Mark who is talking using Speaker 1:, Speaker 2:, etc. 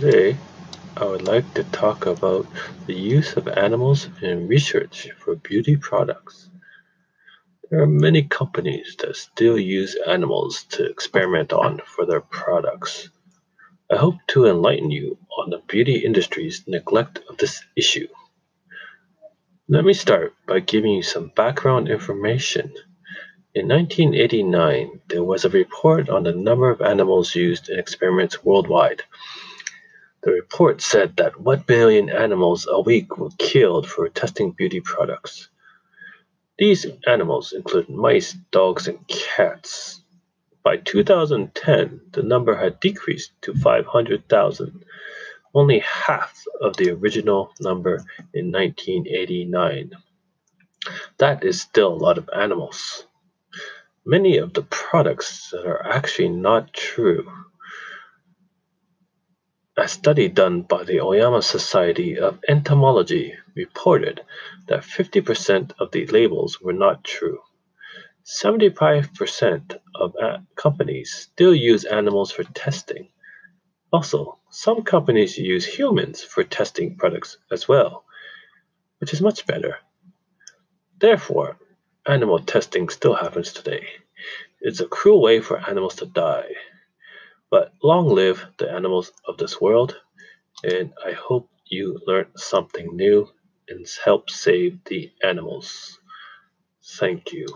Speaker 1: Today, I would like to talk about the use of animals in research for beauty products. There are many companies that still use animals to experiment on for their products. I hope to enlighten you on the beauty industry's neglect of this issue. Let me start by giving you some background information. In 1989, there was a report on the number of animals used in experiments worldwide. The report said that one million animals a week were killed for testing beauty products. These animals include mice, dogs, and cats. By 2010, the number had decreased to 500,000, only half of the original number in 1989. That is still a lot of animals. Many of the products that are actually not true a study done by the Oyama Society of Entomology reported that 50% of the labels were not true. 75% of companies still use animals for testing. Also, some companies use humans for testing products as well, which is much better. Therefore, animal testing still happens today. It's a cruel way for animals to die. But long live the animals of this world, and I hope you learned something new and help save the animals. Thank you.